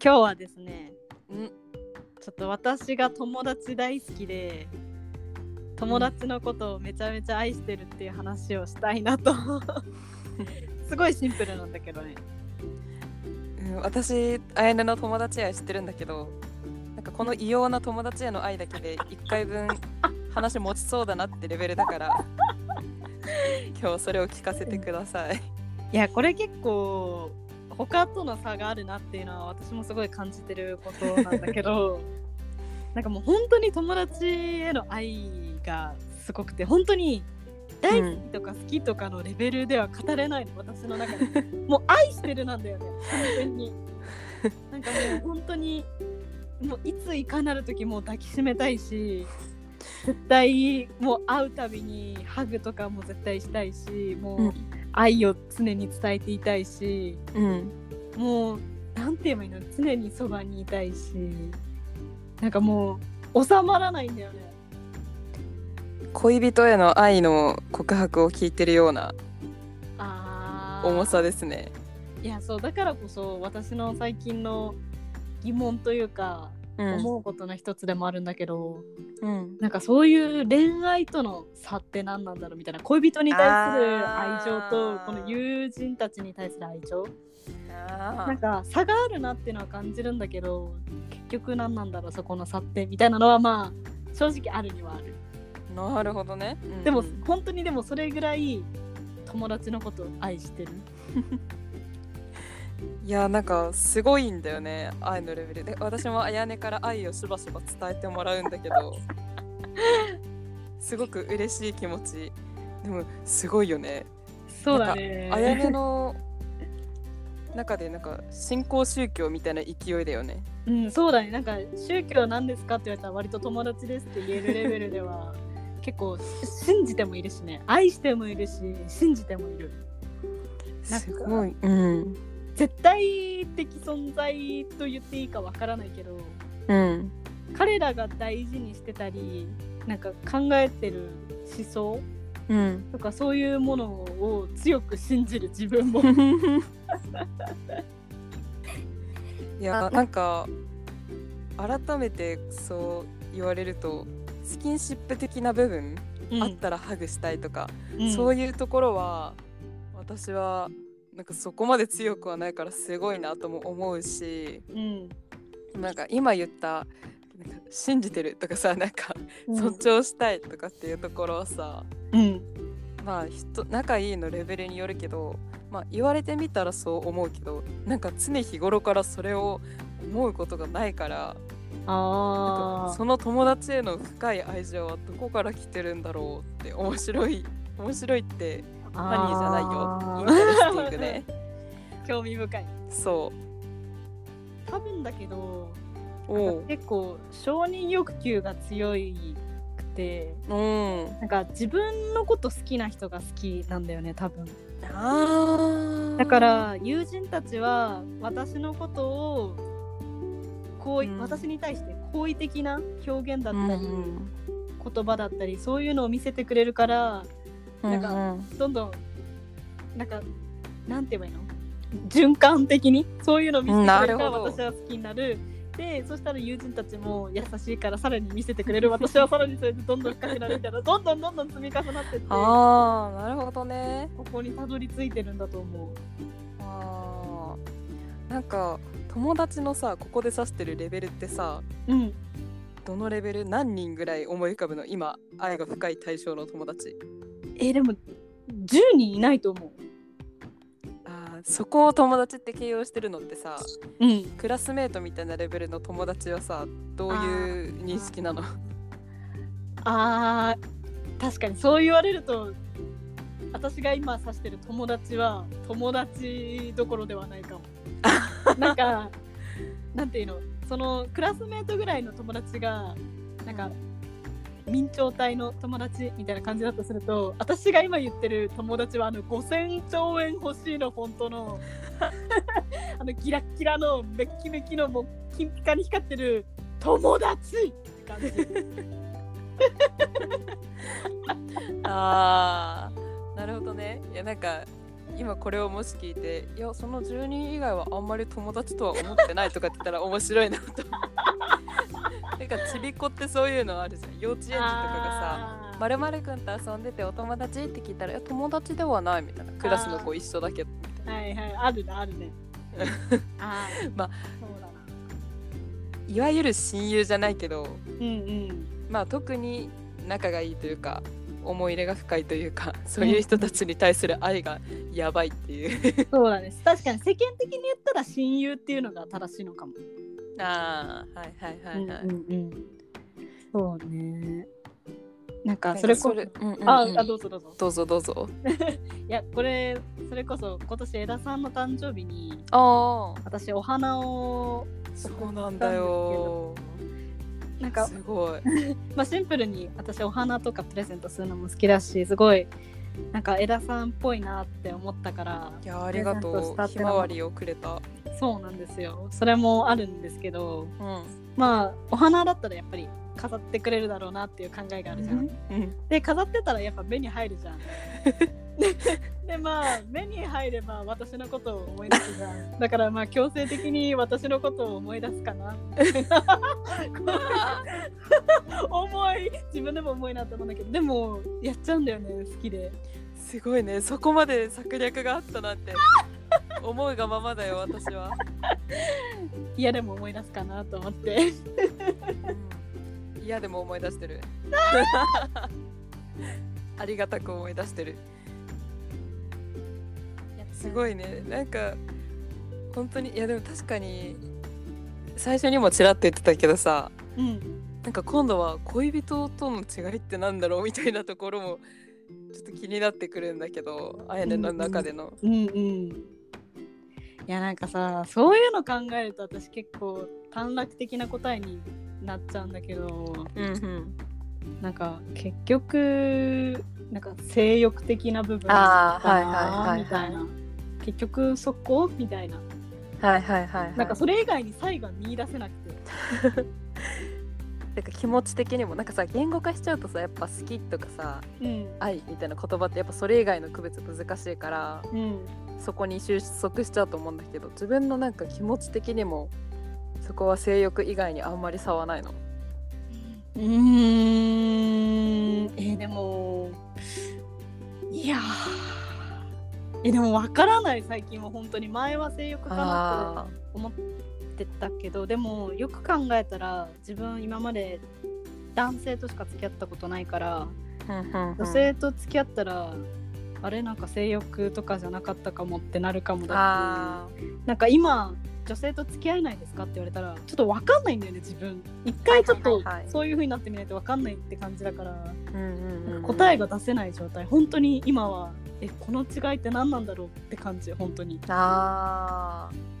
今日はですねん。ちょっと私が友達大好きで友達のことをめちゃめちゃ愛してるっていう話をしたいなと。すごいシンプルなんだけどね。うん私あやねの友達愛知ってるんだけどなんかこの異様な友達への愛だけで1回分話持ちそうだなってレベルだから 今日それを聞かせてください。いやこれ結構他との差があるなっていうのは私もすごい感じてることなんだけど なんかもう本当に友達への愛がすごくて本当に大好きとか好きとかのレベルでは語れないの、私の中で。もう愛してるなんだよね完全に。なんかもう本当にもういついかなる時もう抱きしめたいし絶対もう会うたびにハグとかも絶対したいしもう、うん愛を常に伝えていたいしうん、もうなんて言えばいいの？常にそばにいたいしなんかもう収まらないんだよね。恋人への愛の告白を聞いてるような重さですね。いやそうだからこそ私の最近の疑問というか、うん思うことの一つでもあるんだけどうん。なんかそういう恋愛との差って何なんだろうみたいな恋人に対する愛情とこの友人たちに対する愛情。あなんか差があるなっていうのは感じるんだけど結局何なんだろうそこの差ってみたいなのはまあ正直あるにはある。ーなるほどね。うん。でも本当にでもそれぐらい友達のことを愛してる いやなんかすごいんだよね愛のレベル。で私もあやねから愛をしばしば伝えてもらうんだけどすごく嬉しい気持ち。でもすごいよね。そうだね。あやねの中でなんか新興宗教みたいな勢いだよね。うんそうだね。なんか宗教なんですかって言われたら割と友達ですって言えるレベルでは結構信じてもいるしね。愛してもいるし信じてもいる。すごい。うん絶対的存在と言っていいかわからないけどうん彼らが大事にしてたりなんか考えてる思想うんとかそういうものを強く信じる自分も。いやなんか改めてそう言われるとスキンシップ的な部分、あったらハグしたいとか、うん。そういうところは私はなんかそこまで強くはないからすごいなとも思うしうん。なんか今言ったなんか信じてるとかさなんかうん。尊重したいとかっていうところはさ、うん。まあ人仲いいのレベルによるけど、まあ、言われてみたらそう思うけどなんか常日頃からそれを思うことがないからあー。その友達への深い愛情はどこから来てるんだろうって面白い面白いって funny じゃないよ。 interesting ね 興味深い。そ多分だけど結構承認欲求が強いくてうん。なんか自分のこと好きな人が好きなんだよね多分。あだから友人たちは私のことを好意、うん。私に対して好意的な表現だったり、うん言葉だったりそういうのを見せてくれるからうんなんかうん。どんどんなんかなんて言えばいいの？循環的に？そういうのを見せてくれるから私は好きになる。でそしたら友人たちも優しいからさらに見せてくれる。私はさらにそれでどんどん深くなるみたいなどんどんどんどん積み重なってってこああなるほどね。こにたどり着いてるんだと思う。あー。なんか友達のさここで指してるレベルってさうん、どのレベル？何人ぐらい思い浮かぶの？今愛が深い対象の友達えでも10人いないと思う。あーそこを友達って形容してるのってさうん、クラスメートみたいなレベルの友達はさどういう認識なの？あー確かにそう言われると私が今指してる友達は友達どころではないかも。なんかなんていうの？そのクラスメートぐらいの友達がなんか明朝体の友達みたいな感じだとすると私が今言ってる友達はあの5000兆円欲しいの本当の あのギラッギラのメッキメキのもう金ピカに光ってる友達って感じ。あーなるほどねいやなんか今これをもし聞いていやその10人以外はあんまり友達とは思ってないとかって言ったら面白いなと なんかちびっこってそういうのあるじゃん。幼稚園児とかがさ「まるまるくんと遊んでてお友達?」って聞いたら「いや友達ではない」みたいな。クラスの子一緒だけど。みたいはいはい。あるねあるね。まあそうだなな。いわゆる親友じゃないけどうんうん。まあ特に仲がいいというか思い入れが深いというかそういう人たちに対する愛がやばいっていう。そうだね。確かに世間的に言ったら親友っていうのが正しいのかも。ああはいはいはいはい、うんうんうん。そうね。なんかそれこそうんうんうん。ああどうぞどうぞ。どうぞどうぞ。いやこれそれこそ今年枝さんの誕生日にああ私お花をそうなんだよなんか、すごい。まあ、シンプルに私お花とかプレゼントするのも好きだしすごいなんか枝さんっぽいなって思ったからいやありがとう。ひまわりをくれた。そうなんですよ。それもあるんですけどうん。まあお花だったらやっぱり飾ってくれるだろうなっていう考えがあるじゃん。うん。で飾ってたらやっぱ目に入るじゃん。ででまあ目に入れば私のことを思い出すじゃん。だからまあ強制的に私のことを思い出すかな。重い自分でも重いなって思うんだけどでもやっちゃうんだよね好きで。すごいねそこまで策略があったなんて思うがままだよ私は、いやでも思い出すかなと思って。うん、いやでも思い出してる ありがたく思い出してるすごいねなんか本当にいやでも確かに最初にもちらっと言ってたけどさうん。なんか今度は恋人との違いってなんだろうみたいなところもちょっと気になってくるんだけどあやねの中での。うんうん。いやなんかさそういうの考えると私結構短絡的な答えになっちゃうんだけどうんうん、なんか結局なんか性欲的な部分あーかなみたいな結局そこ？みたいな。はいはいはい、はい。なんかそれ以外に差異が見出せなくて。てか気持ち的にもなんかさ言語化しちゃうとさやっぱ好きとかさうん。愛みたいな言葉ってやっぱそれ以外の区別難しいからうんそこに収束しちゃうと思うんだけど自分のなんか気持ち的にもそこは性欲以外にあんまり差はないの？うーん。えーでもいやーえでも分からない。最近は本当に前は性欲かなって思ってたけどでもよく考えたら自分今まで男性としか付き合ったことないから女女性と付き合ったら、あれなんか性欲とかじゃなかったかもってなるかもだなんか今女性と付き合えないですかって言われたらちょっと分かんないんだよね自分。一回ちょっとそういう風になってみないと分かんないって感じだから、答えが出せない状態。本当に今はえこの違いって何なんだろうって感じ本当に、あー。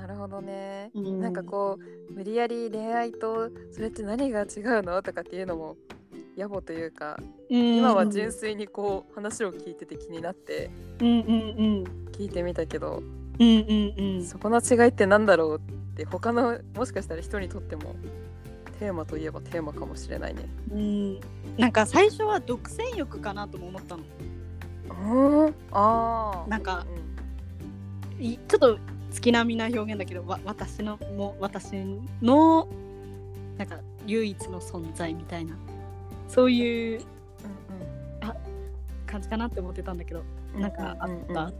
なるほどね。うん。なんかこう無理やり恋愛とそれって何が違うのとかっていうのも野暮というか今今は純粋にこう話を聞いてて気になって。うんうんうん。聞いてみたけどうんうんうん。そこの違いってなんだろうって他のもしかしたら人にとってもテーマといえばテーマかもしれないね。うん。なんか最初は独占欲かなとも思ったのうん。あー。なんかういちょっと月並みな表現だけどわ私のも私のなんか唯一の存在みたいなそういううん感じかなって思ってたんだけどうんなんかあった、うんうんうん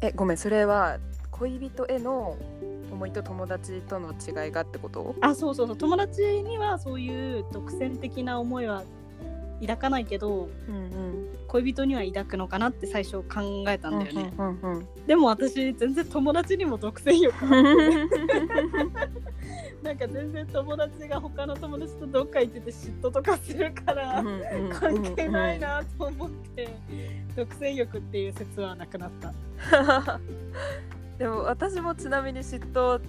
えごめんそれは恋人への思いと友達との違いがってこと？あそうそうそう。友達にはそういう独占的な思いは抱かないけどうんうん。恋人には抱くのかなって最初考えたんだよね、うんうんでも私全然友達にも独占欲 なんか全然友達が他の友達とどっか行ってて嫉妬とかするから関係ないなと思って独占欲っていう説はなくなった。でも私もちなみに嫉妬、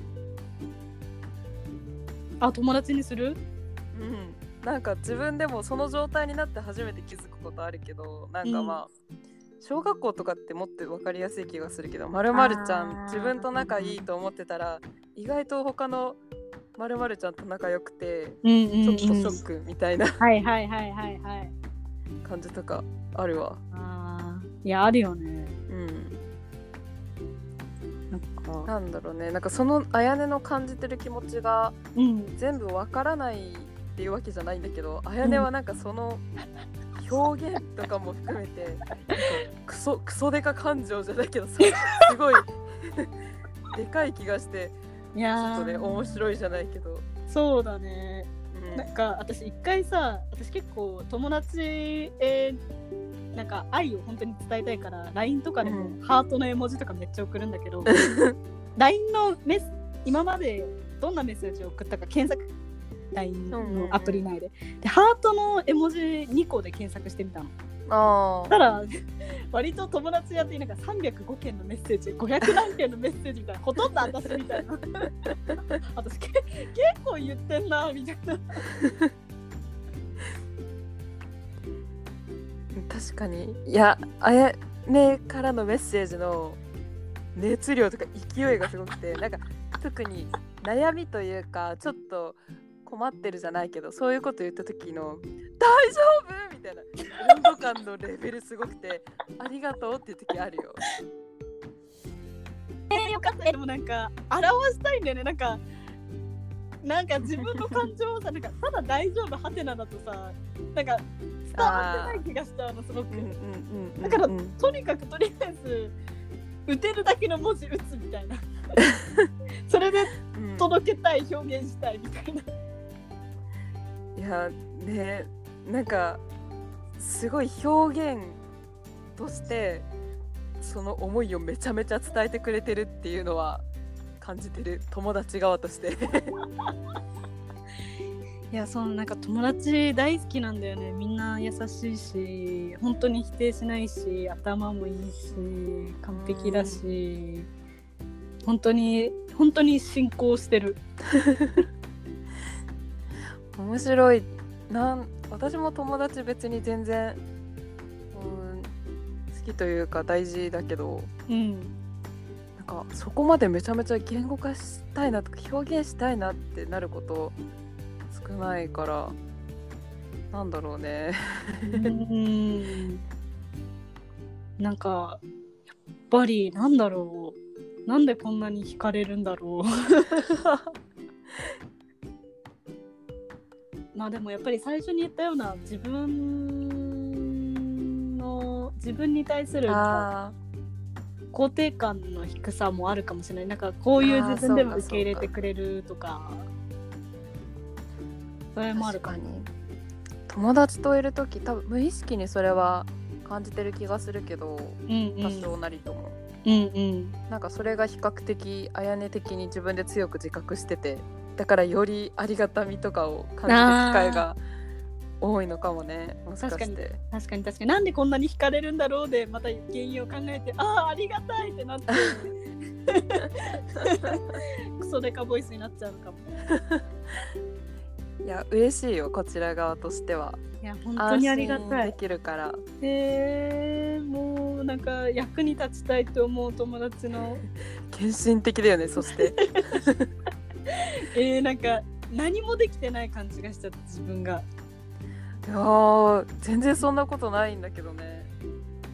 あ友達にする？うん、なんか自分でもその状態になって初めて気づくことあるけどなんかまあ、小学校とかってもっと分かりやすい気がするけどまるまるちゃん自分と仲いいと思ってたら意外と他のまるまるちゃんと仲良くてうんうん、ちょっとショックみたいなはいはいはいはいはい。感じとかあるわ。あー。いやあるよね。うん。なんだろうね。なんかそのあやねの感じてる気持ちがうん。全部わからないっていうわけじゃないんだけどあやねはなんかその表現とかも含めて クソクソデカ感情じゃないけどさ すごいでかい気がしてちょいやっとねー面白いじゃないけど、そうだね。うん。なんか私一回さ私結構友達へなんか愛を本当に伝えたいから LINE とかでもうん。ハートの絵文字とかめっちゃ送るんだけど LINE のメス今までどんなメッセージを送ったか検索 LINE のアプリ内で。でハートの絵文字2個で検索してみたの。あたら 割と友達やってなんか305件のメッセージ500何件のメッセージみたいなほとんど私みたいな。私け結構言ってんなみたいな。確かに。いやあやねからのメッセージの熱量とか勢いがすごくてなんか特に悩みというかちょっと困ってるじゃないけどそういうこと言った時の「大丈夫!」みたいな。温度感のレベルすごくて「ありがとう」っていう時あるよ。えー、よかった。でもなんか表したいんだよね。なんかなんか自分の感情をさなんかただ大丈夫ハテナだとさなんか伝わってない気がしちゃうのすごく、うんうんうんうんだからうんとにかくとりあえず打てるだけの文字打つみたいな。それでうん。届けたい表現したいみたいないやねなんかすごい表現としてその思いをめちゃめちゃ伝えてくれてるっていうのは感じてる。友達側として。いやそうなんか友達大好きなんだよね。みんな優しいし本当に否定しないし頭もいいし完璧だし。本当に本当に進行してる 面白い。なん私も友達別に全然、うん、好きというか大事だけどうん。なんかそこまでめちゃめちゃ言語化したいなとか表現したいなってなること少ないからなんだろうね。うん。なんかやっぱりなんだろう。なんでこんなに惹かれるんだろう まあでもやっぱり最初に言ったような自分の自分に対するあ肯定感の低さもあるかもしれない。なんかこういう自分でも受け入れてくれるとかそれーもあるかも。友達といる時多分無意識にそれは感じてる気がするけどうんうん。多少なりとも、うんうん。なんかそれが比較的あやね的に自分で強く自覚しててだからよりありがたみとかを感じる機会が多いのかもねもしか確かにして。確かに確かに。なんでこんなに惹かれるんだろうでまた原因を考えてああありがたいってなって。クソデカボイスになっちゃうのかも。いや嬉しいよこちら側としては。いや本当にありがた安心でいきるから。えー、もうなんか役に立ちたいと思う友達の。献身的だよねそして えー、なんか何もできてない感じがしちゃって自分が。いやー全然そんなことないんだけどね。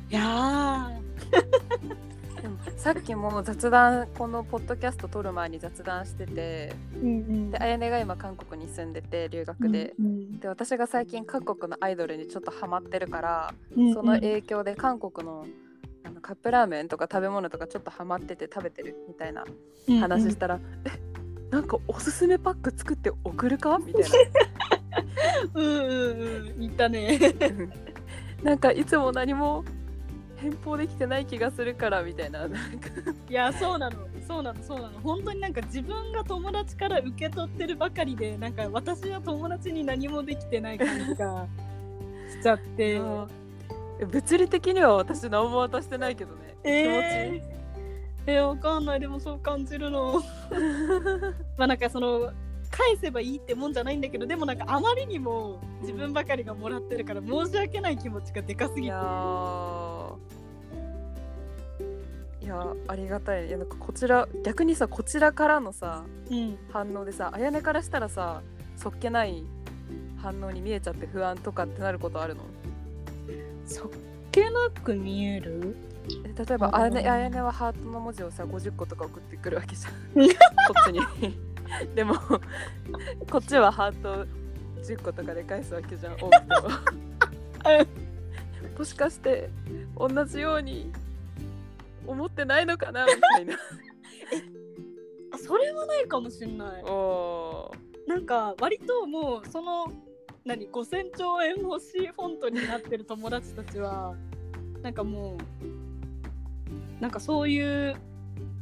いや でもさっきも雑談このポッドキャスト撮る前に雑談しててーうんうん。であやねが今韓国に住んでて留学で、うんで私が最近各国のアイドルにちょっとハマってるから、うんその影響で韓国のあのカップラーメンとか食べ物とかちょっとハマってて食べてるみたいな話したら「えなんかおすすめパック作って送るか? 」みたいうんうんうん言ったね。な なんかいつも何も返報できてない気がするからみたいな。なんかいやそうなの。そうなのそうなの。本当になんか自分が友達から受け取ってるばかりでなんか私は友達に何もできてない感じが しちゃって。物理的には私何も渡してないけどね、えー、えー、わかんない。でもそう感じるの。まあなんかその返せばいいってもんじゃないんだけどでもなんかあまりにも自分ばかりがもらってるから申し訳ない気持ちがでかすぎて。いやー。いやーありがたい。いやなんかこちら逆にさこちらからのさうん。反応でさあやねからしたらさそっけない反応に見えちゃって不安とかってなることあるの？そっけなく見える？え例えばうんあやねあやねはハートの文字をさ50個とか送ってくるわけじゃん。こっちに。でもこっちはハート10個とかで返すわけじゃん多くても もしかして同じように思ってないのかなみたいな。あそれはないかもしんない。なんか割ともうその何5000兆円欲しいフォントになってる友達たちはなんかもうなんかそういう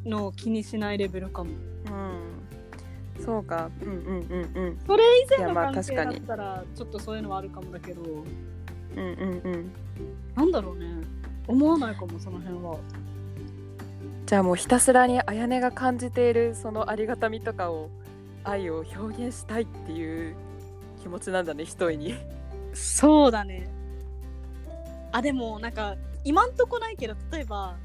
のを気にしないレベルかも。うん。そうか。うんうんうんうん。それ以前の関係確かにだったらちょっとそういうのはあるかもだけどうんうんうん。なんだろうね。思わないかもその辺は。じゃあもうひたすらにあやねが感じているそのありがたみとかを愛を表現したいっていう気持ちなんだね一重に。そうだね。あでもなんか今んとこないけど例えば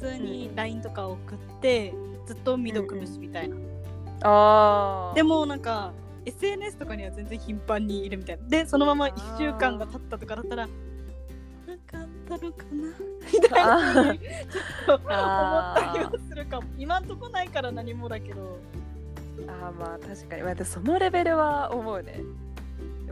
普通に LINE とか送って、ずっと未読無視みたいな、ああでもなんか SNS とかには全然頻繁にいるみたいな。でそのまま1週間が経ったとかだったらなんかあったのかな？みたいなちょっと思ったりはするかも。今んとこないから何もだけどあーまあ確かに、まあ、でそのレベルは思うね。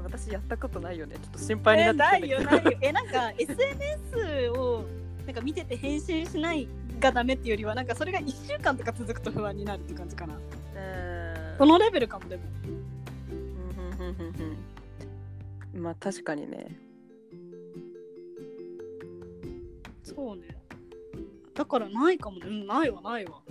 私やったことないよね。ちょっと心配にえなってないよないよ。えなんか SNS をなんか見てて返信しないがダメっていうよりはなんかそれが1週間とか続くと不安になるって感じかな。うーん。そのレベルかもでも。うんふんふんふん。まあ確かにね。そうね。だからないかもね。うんないわないわ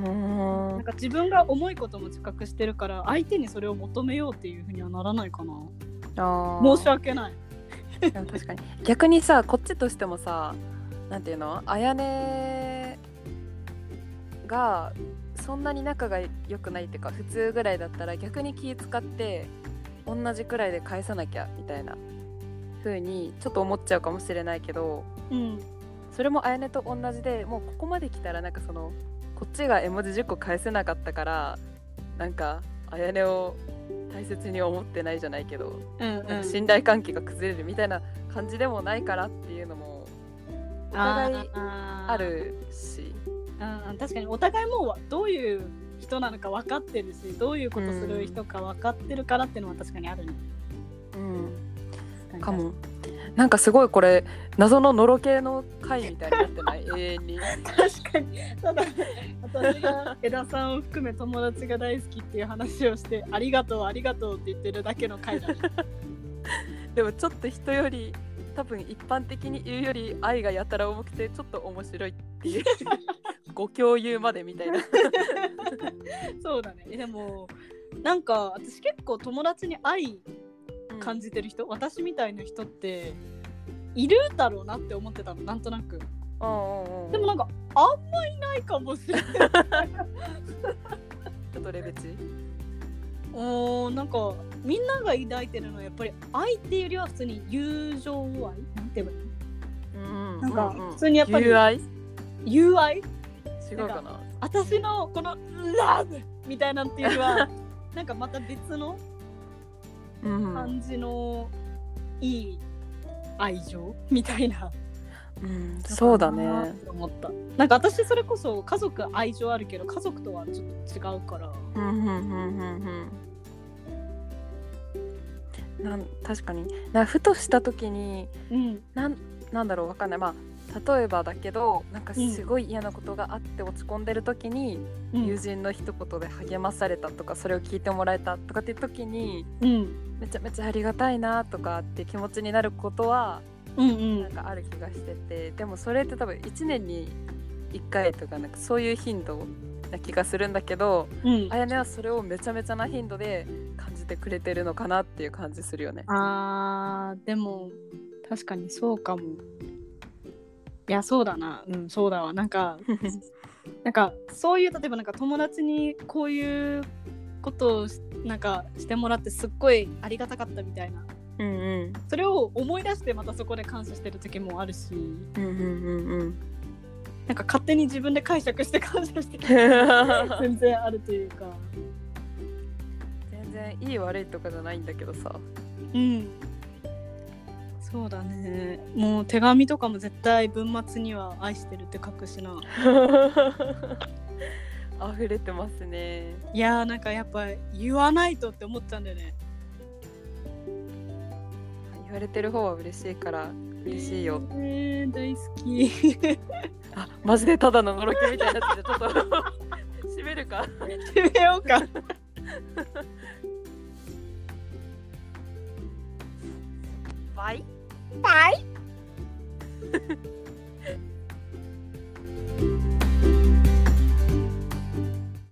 なん。んか自分が重いことも自覚してるから相手にそれを求めようっていうふうにはならないかな。あー。申し訳ない。確かに。逆にさこっちとしてもさなんていうの？あやねがそんなに仲が良くないっていうか普通ぐらいだったら逆に気使って同じくらいで返さなきゃみたいな。風にちょっと思っちゃうかもしれないけど。うん。それもあやねと同じでもうここまで来たらなんかそのこっちが絵文字10個返せなかったからなんかあやねを大切に思ってないじゃないけどうんうん。信頼関係が崩れるみたいな感じでもないからっていうのもお互いあるし。うんうん。確かにお互いもうどういう人なのか分かってるしどういうことする人か分かってるからっていうのは確かにあるね。うん。かもなんかすごいこれ謎ののろけの回みたいになってない？永遠に。確かに。ただ私が枝さんを含め友達が大好きっていう話をしてありがとうありがとうって言ってるだけの回だね。でもちょっと人より多分一般的に言うより愛がやたら重くてちょっと面白いっていう。ご共有までみたいな。そうだね。でもなんか私結構友達に愛感じてる人、私みたいな人っているだろうなって思ってたのなんとなく。うんうんうん。でもなんかあんまいないかもしれない。ちょっとレベチ？おーなんかみんなが抱いてるのはやっぱり愛っていうよりは普通に友情愛？なんて言えばいい？うんなんかうんうん。普通にやっぱり友愛？友愛？違うかな？私のこのラブみたいなんっていうよりはなんかまた別のうん感じのいい愛情みたいな。うんそうだなね思った。なんか私それこそ家族愛情あるけど家族とはちょっと違うから。うんうんうんうんうんなん確かになふとした時にうん。なんなんだろうわかんないまあ例えばだけどなんかうんすごい嫌なことがあって落ち込んでる時に、うん友人の一言で励まされたとかそれを聞いてもらえたとかっていう時にうん。めちゃめちゃありがたいなとかって気持ちになることはうんうんなんかある気がしててでもそれって多分1年に1回とかなんかそういう頻度な気がするんだけどうんあやねはそれをめちゃめちゃな頻度で感じてくれてるのかなっていう感じするよね。あーでも確かにそうかも。いやそうだな。うんそうだわ。なんか なんかそういう例えばなんか友達にこういうことをしなんかしてもらってすっごいありがたかったみたいな。うんうん。それを思い出してまたそこで感謝してる時もあるし。うんうんうんなんか勝手に自分で解釈して感謝して 全然あるというか。全然いい悪いとかじゃないんだけどさ。うんそうだね。もう手紙とかも絶対文末には愛してるって書くしな。溢れてますね。いやーなんかやっぱ言わないとって思っちゃうんだよね。言われてる方は嬉しいから嬉しいよ、えー、大好き。あマジでただののろけみたいになっててちょっと 閉めるか。決めようか。バイバイ